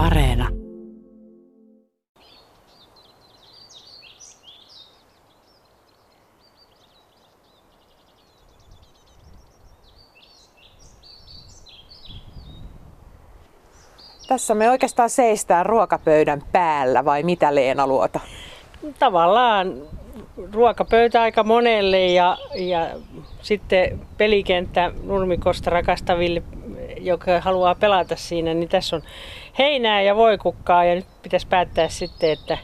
Areena. Tässä me oikeastaan seistään ruokapöydän päällä vai mitä Leena Luoto? Tavallaan ruokapöytä aika monelle ja, ja sitten pelikenttä nurmikosta rakastaville, joka haluaa pelata siinä, niin tässä on heinää ja voikukkaa ja nyt pitäisi päättää sitten, että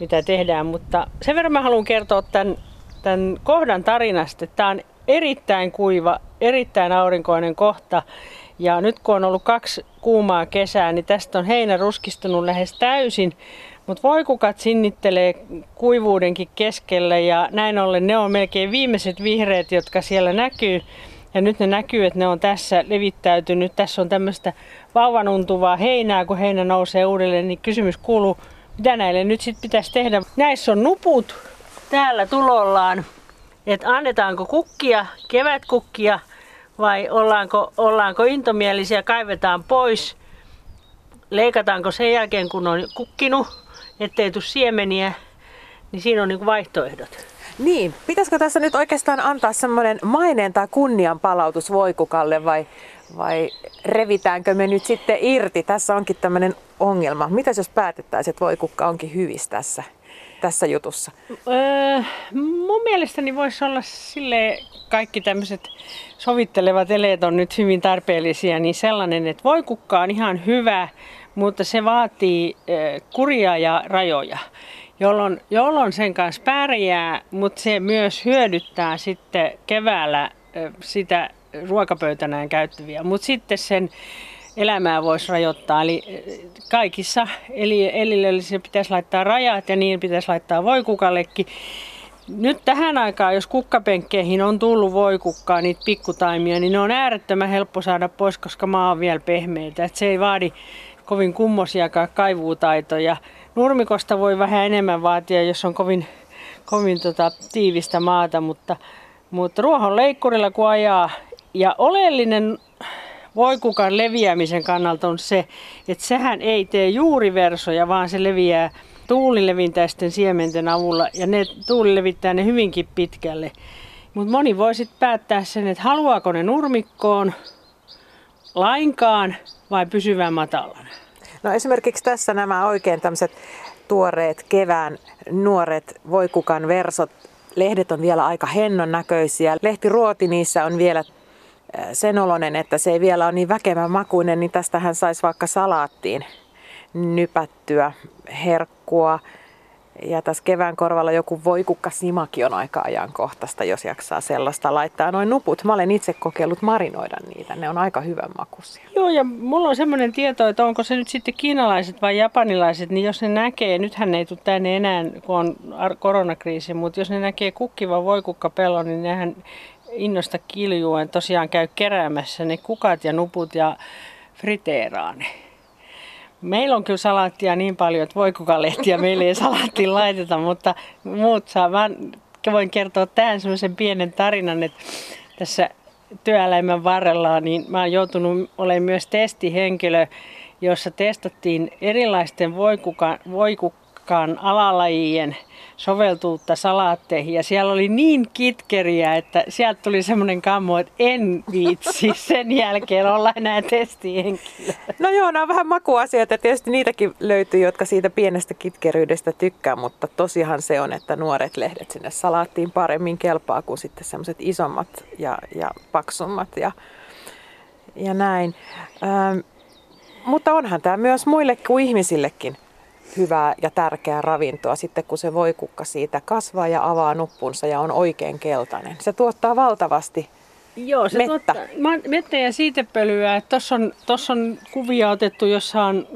mitä tehdään. Mutta sen verran mä haluan kertoa tämän, tämän kohdan tarinasta, tämä on erittäin kuiva, erittäin aurinkoinen kohta. Ja nyt kun on ollut kaksi kuumaa kesää, niin tästä on heinä ruskistunut lähes täysin. Mutta voikukat sinnittelee kuivuudenkin keskellä ja näin ollen ne on melkein viimeiset vihreät, jotka siellä näkyy. Ja nyt ne näkyy, että ne on tässä levittäytynyt. Tässä on tämmöistä vauvanuntuvaa heinää, kun heinä nousee uudelleen, niin kysymys kuuluu, mitä näille nyt sitten pitäisi tehdä. Näissä on nuput täällä tulollaan, että annetaanko kukkia, kevätkukkia vai ollaanko, ollaanko intomielisiä, kaivetaan pois, leikataanko sen jälkeen kun on kukkinut, ettei tule siemeniä, niin siinä on niin vaihtoehdot. Niin, pitäisikö tässä nyt oikeastaan antaa semmoinen maineen tai kunnian palautus voikukalle vai, vai revitäänkö me nyt sitten irti? Tässä onkin tämmöinen ongelma. Mitäs jos päätettäisiin, että voikukka onkin hyvis tässä, tässä jutussa? Öö, mun mielestäni voisi olla sille kaikki tämmöiset sovittelevat eleet on nyt hyvin tarpeellisia, niin sellainen, että voikukka on ihan hyvä, mutta se vaatii kuria ja rajoja jolloin, jolloin sen kanssa pärjää, mutta se myös hyödyttää sitten keväällä sitä ruokapöytänään käyttäviä. Mutta sitten sen elämää voisi rajoittaa. Eli kaikissa eli eliöllisissä pitäisi laittaa rajat ja niin pitäisi laittaa voikukallekin. Nyt tähän aikaan, jos kukkapenkkeihin on tullut voikukkaa, niitä pikkutaimia, niin ne on äärettömän helppo saada pois, koska maa on vielä pehmeitä. Et se ei vaadi kovin kummosiakaan kaivuutaitoja. Nurmikosta voi vähän enemmän vaatia, jos on kovin, kovin tota, tiivistä maata, mutta, mutta ruohon leikkurilla kun ajaa. Ja oleellinen voikukan leviämisen kannalta on se, että sehän ei tee juuriversoja, vaan se leviää tuulilevintäisten siementen avulla ja ne tuuli levittää ne hyvinkin pitkälle. Mutta moni voi sitten päättää sen, että haluaako ne nurmikkoon lainkaan vai pysyvän matalana. No esimerkiksi tässä nämä oikein tämmöiset tuoreet kevään nuoret voikukan versot. Lehdet on vielä aika hennon näköisiä. Lehtiruoti niissä on vielä äh, sen oloinen, että se ei vielä ole niin väkevän makuinen, niin tästähän saisi vaikka salaattiin nypättyä herkkua. Ja tässä kevään korvalla joku voikukka simaki on aika ajankohtaista, jos jaksaa sellaista laittaa. Noin nuput, mä olen itse kokeillut marinoida niitä, ne on aika hyvän makuisia. Joo, ja mulla on semmoinen tieto, että onko se nyt sitten kiinalaiset vai japanilaiset, niin jos ne näkee, nythän ne ei tule tänne enää, kun on koronakriisi, mutta jos ne näkee kukkiva voikukkapello, niin nehän innosta kiljuen tosiaan käy keräämässä ne kukat ja nuput ja friteeraa ne. Meillä on kyllä salaattia niin paljon, että voi kuka lehtiä meille ei salaattiin laiteta, mutta muut saa. Mä voin kertoa tähän semmoisen pienen tarinan, että tässä työelämän varrella niin mä oon joutunut olemaan myös testihenkilö, jossa testattiin erilaisten voikukan, voikukkaan alalajien soveltuutta salaatteihin. Ja siellä oli niin kitkeriä, että sieltä tuli semmoinen kammo, että en viitsi sen jälkeen olla enää testihenkilö. No joo, nämä on vähän makuasiat ja tietysti niitäkin löytyy, jotka siitä pienestä kitkeryydestä tykkää, mutta tosihan se on, että nuoret lehdet sinne salaattiin paremmin kelpaa kuin sitten semmoiset isommat ja, ja paksummat ja, ja näin. Ähm, mutta onhan tämä myös muille kuin ihmisillekin hyvää ja tärkeää ravintoa sitten, kun se voikukka siitä kasvaa ja avaa nuppunsa ja on oikein keltainen. Se tuottaa valtavasti Joo, se mettä. Tuottaa, mettä ja siitepölyä. Tuossa on, tossa on kuvia otettu, jossa on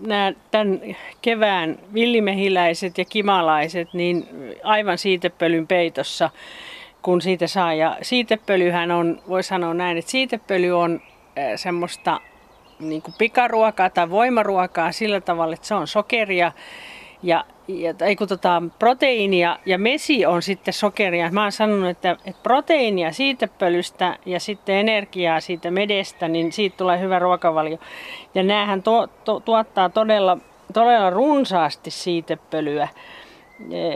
nämä tämän kevään villimehiläiset ja kimalaiset, niin aivan siitepölyn peitossa, kun siitä saa. Ja siitepölyhän on, voi sanoa näin, että siitepöly on semmoista niin kuin pikaruokaa tai voimaruokaa sillä tavalla, että se on sokeria ja ja, ei kun tota, proteiinia ja mesi on sitten sokeria. Mä oon sanonut, että, että proteiinia siitepölystä ja sitten energiaa siitä medestä, niin siitä tulee hyvä ruokavalio. Ja näähän to, to, tuottaa todella, todella runsaasti siitepölyä. E,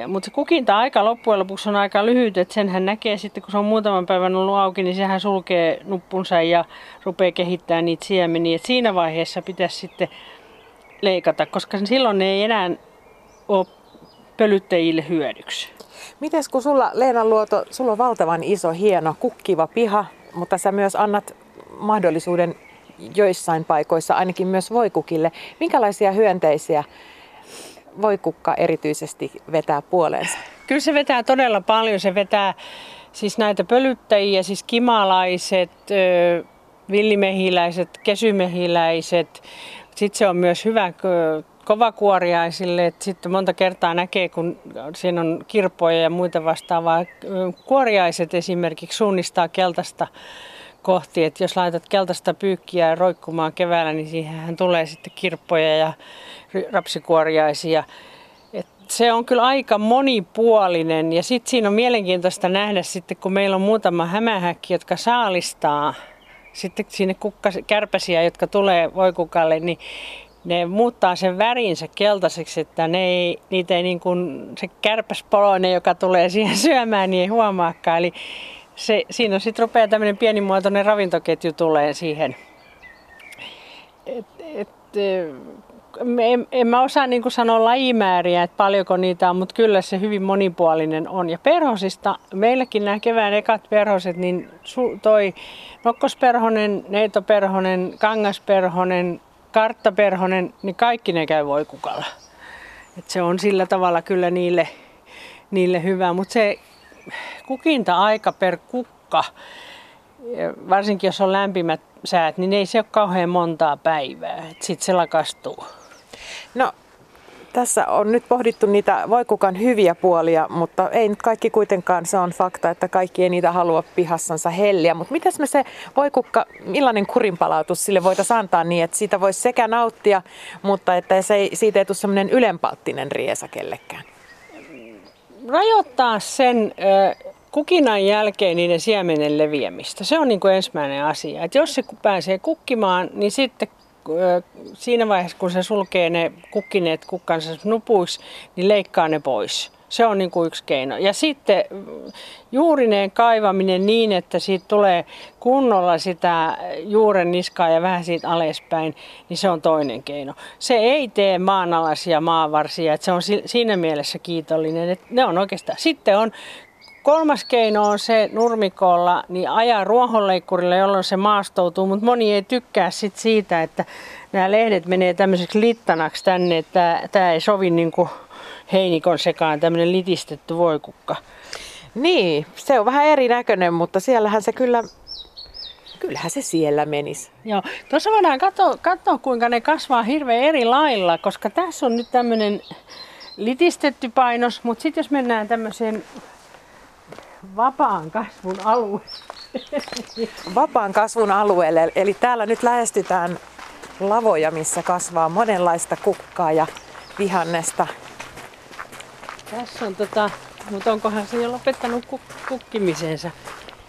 Mutta se kukinta-aika loppujen lopuksi on aika lyhyt, että senhän näkee sitten, kun se on muutaman päivän ollut auki, niin sehän sulkee nuppunsa ja rupeaa kehittämään niitä siemeniä. Et siinä vaiheessa pitäisi sitten leikata, koska silloin ei enää ole pölyttäjille hyödyksi. Mites kun sulla, Leena Luoto, sulla on valtavan iso, hieno, kukkiva piha, mutta sä myös annat mahdollisuuden joissain paikoissa, ainakin myös voikukille. Minkälaisia hyönteisiä voikukka erityisesti vetää puoleensa? Kyllä se vetää todella paljon. Se vetää siis näitä pölyttäjiä, siis kimalaiset, villimehiläiset, kesymehiläiset. Sitten se on myös hyvä kovakuoriaisille. Sitten monta kertaa näkee, kun siinä on kirppoja ja muita vastaavaa. Kuoriaiset esimerkiksi suunnistaa keltaista kohti, että jos laitat keltaista pyykkiä roikkumaan keväällä, niin siihen tulee sitten kirppoja ja rapsikuoriaisia. Et se on kyllä aika monipuolinen ja sitten siinä on mielenkiintoista nähdä sitten, kun meillä on muutama hämähäkki, jotka saalistaa sitten sinne kukkas, kärpäsiä, jotka tulee voikukalle, niin ne muuttaa sen värinsä keltaiseksi, että ne ei, niitä ei niin kuin, se kärpäspoloinen, joka tulee siihen syömään, niin ei huomaakaan. Eli se, siinä sitten rupeaa tämmöinen pienimuotoinen ravintoketju tulee siihen. Et, et, en, en mä osaa niin kuin sanoa lajimääriä, että paljonko niitä on, mutta kyllä se hyvin monipuolinen on. Ja perhosista, meilläkin nämä kevään ekat perhoset, niin toi nokkosperhonen, neitoperhonen, kangasperhonen, karttaperhonen, niin kaikki ne käy voikukalla. Et se on sillä tavalla kyllä niille, niille hyvä, mutta se kukinta-aika per kukka, varsinkin jos on lämpimät säät, niin ei se ole kauhean montaa päivää. Sitten se lakastuu. No tässä on nyt pohdittu niitä voikukan hyviä puolia, mutta ei nyt kaikki kuitenkaan, se on fakta, että kaikki ei niitä halua pihassansa helliä. Mutta mitäs me se voikukka, millainen kurinpalautus sille voitaisiin antaa niin, että siitä voisi sekä nauttia, mutta että se ei, siitä ei tule semmoinen ylenpalttinen riesa kellekään? Rajoittaa sen kukinan jälkeen niiden siemenen leviämistä. Se on niin kuin ensimmäinen asia. Että jos se pääsee kukkimaan, niin sitten siinä vaiheessa, kun se sulkee ne kukkineet kukkansa nupuiksi, niin leikkaa ne pois. Se on niin kuin yksi keino. Ja sitten juurineen kaivaminen niin, että siitä tulee kunnolla sitä juuren niskaa ja vähän siitä alaspäin, niin se on toinen keino. Se ei tee maanalaisia maavarsia, että se on siinä mielessä kiitollinen, että ne on oikeastaan. Sitten on Kolmas keino on se nurmikolla, niin ajaa ruohonleikkurilla, jolloin se maastoutuu, mutta moni ei tykkää sit siitä, että nämä lehdet menee tämmöiseksi littanaksi tänne, että tämä ei sovi niin kuin heinikon sekaan, tämmöinen litistetty voikukka. Niin, se on vähän erinäköinen, mutta siellähän se kyllä, kyllähän se siellä menisi. Joo, tuossa voidaan katsoa, katsoa, kuinka ne kasvaa hirveän eri lailla, koska tässä on nyt tämmöinen litistetty painos, mutta sitten jos mennään tämmöiseen vapaan kasvun alue. Vapaan kasvun alueelle, eli täällä nyt lähestytään lavoja, missä kasvaa monenlaista kukkaa ja vihannesta. Tässä on tota, mutta onkohan se jo lopettanut kuk- kukkimisensa.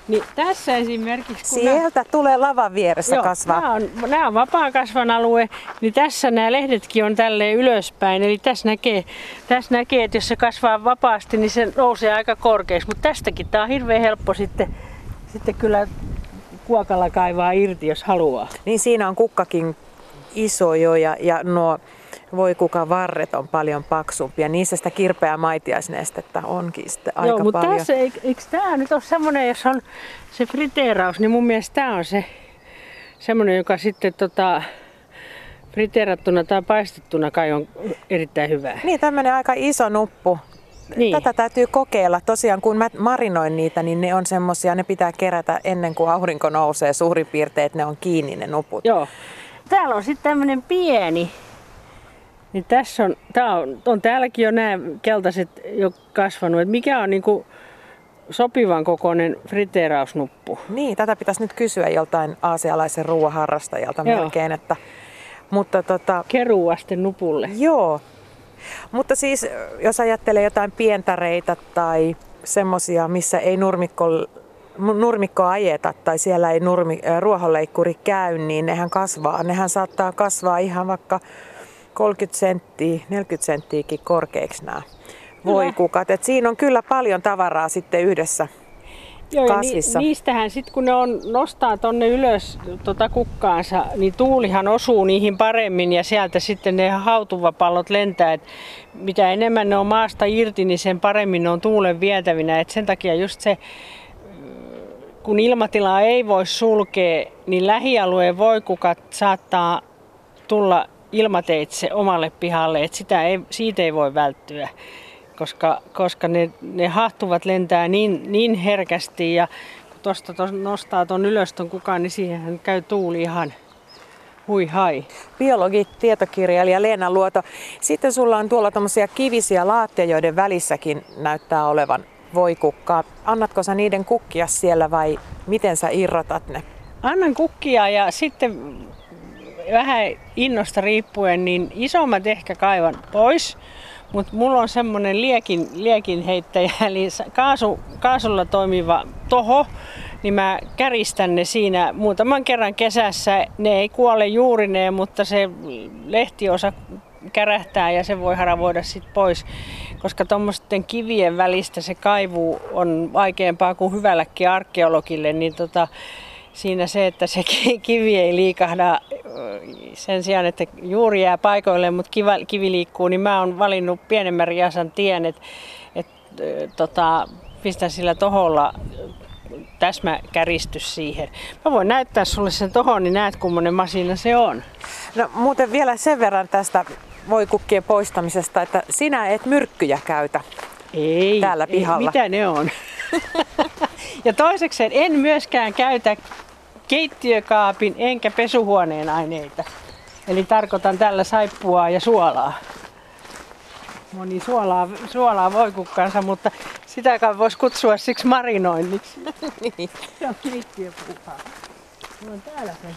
Niin tässä esimerkiksi... Kun Sieltä nää... tulee lavan vieressä Joo, kasvaa. Nämä on, nämä on vapaa kasvan alue, niin tässä nämä lehdetkin on tälle ylöspäin. Eli tässä näkee, tässä näkee, että jos se kasvaa vapaasti, niin se nousee aika korkeaksi. Mutta tästäkin tämä on hirveän helppo sitten, sitten kyllä kuokalla kaivaa irti, jos haluaa. Niin siinä on kukkakin iso jo ja, ja nuo voi kuka varret on paljon paksumpia. Niissä sitä kirpeää maitiaisnestettä onkin sitten aika Joo, mutta paljon. Tässä, eikö, eikö tämä nyt ole semmoinen, jos on se friteeraus, niin mun mielestä tämä on se semmoinen, joka sitten tota, friteerattuna tai paistettuna kai on erittäin hyvä. Niin, tämmöinen aika iso nuppu. Niin. Tätä täytyy kokeilla. Tosiaan kun mä marinoin niitä, niin ne on semmosia, ne pitää kerätä ennen kuin aurinko nousee suurin piirtein, että ne on kiinni ne nuput. Joo. Täällä on sitten tämmöinen pieni, niin tässä on, tää on, on täälläkin jo nämä keltaiset jo kasvanut. Et mikä on niinku sopivan kokoinen friteerausnuppu? Niin, tätä pitäisi nyt kysyä joltain aasialaisen ruoaharrastajalta melkein. Että, mutta tota, Keruasten nupulle. Joo. Mutta siis jos ajattelee jotain pientareita tai semmoisia, missä ei nurmikko, nurmikko ajeta tai siellä ei nurmi, ruohonleikkuri käy, niin nehän kasvaa. Nehän saattaa kasvaa ihan vaikka 30 senttiä, 40 senttiäkin korkeiksi nämä voikukat. Et siinä on kyllä paljon tavaraa sitten yhdessä Joo, kasvissa. Ni, niistähän sitten kun ne on, nostaa tonne ylös tota kukkaansa, niin tuulihan osuu niihin paremmin ja sieltä sitten ne hautuvapallot lentää. Et mitä enemmän ne on maasta irti, niin sen paremmin ne on tuulen vietävinä. Et sen takia just se, kun ilmatilaa ei voi sulkea, niin lähialueen voikukat saattaa tulla ilmateitse omalle pihalle, että sitä ei, siitä ei voi välttyä koska, koska ne, ne hahtuvat lentää niin, niin herkästi ja kun tuosta nostaa tuon ylös ton kukaan, niin siihen käy tuuli ihan hui hai. Biologi, tietokirjailija Leena Luoto. Sitten sulla on tuolla tämmöisiä kivisiä laatteja, joiden välissäkin näyttää olevan voikukkaa. Annatko sä niiden kukkia siellä vai miten sä irrotat ne? Annan kukkia ja sitten vähän innosta riippuen, niin isommat ehkä kaivan pois. Mutta mulla on semmoinen liekin, liekin heittäjä, eli kaasu, kaasulla toimiva toho, niin mä käristän ne siinä muutaman kerran kesässä. Ne ei kuole juurineen, mutta se lehtiosa kärähtää ja se voi haravoida sit pois, koska tuommoisten kivien välistä se kaivu on vaikeampaa kuin hyvälläkin arkeologille, niin tota, siinä se, että se kivi ei liikahda sen sijaan, että juuri jää paikoille, mutta kiva, kivi liikkuu, niin mä oon valinnut pienemmän riasan tien, että et, tota, pistän sillä toholla täsmäkäristys siihen. Mä voin näyttää sulle sen tohon, niin näet kummonen masina se on. No muuten vielä sen verran tästä voikukkien poistamisesta, että sinä et myrkkyjä käytä ei, täällä pihalla. Ei, mitä ne on? ja toisekseen en myöskään käytä keittiökaapin enkä pesuhuoneen aineita. Eli tarkoitan tällä saippua ja suolaa. Moni suolaa, suolaa voi kukkansa, mutta sitäkään voisi kutsua siksi marinoinniksi. niin. Se on keittiöpuuhaa. on täällä se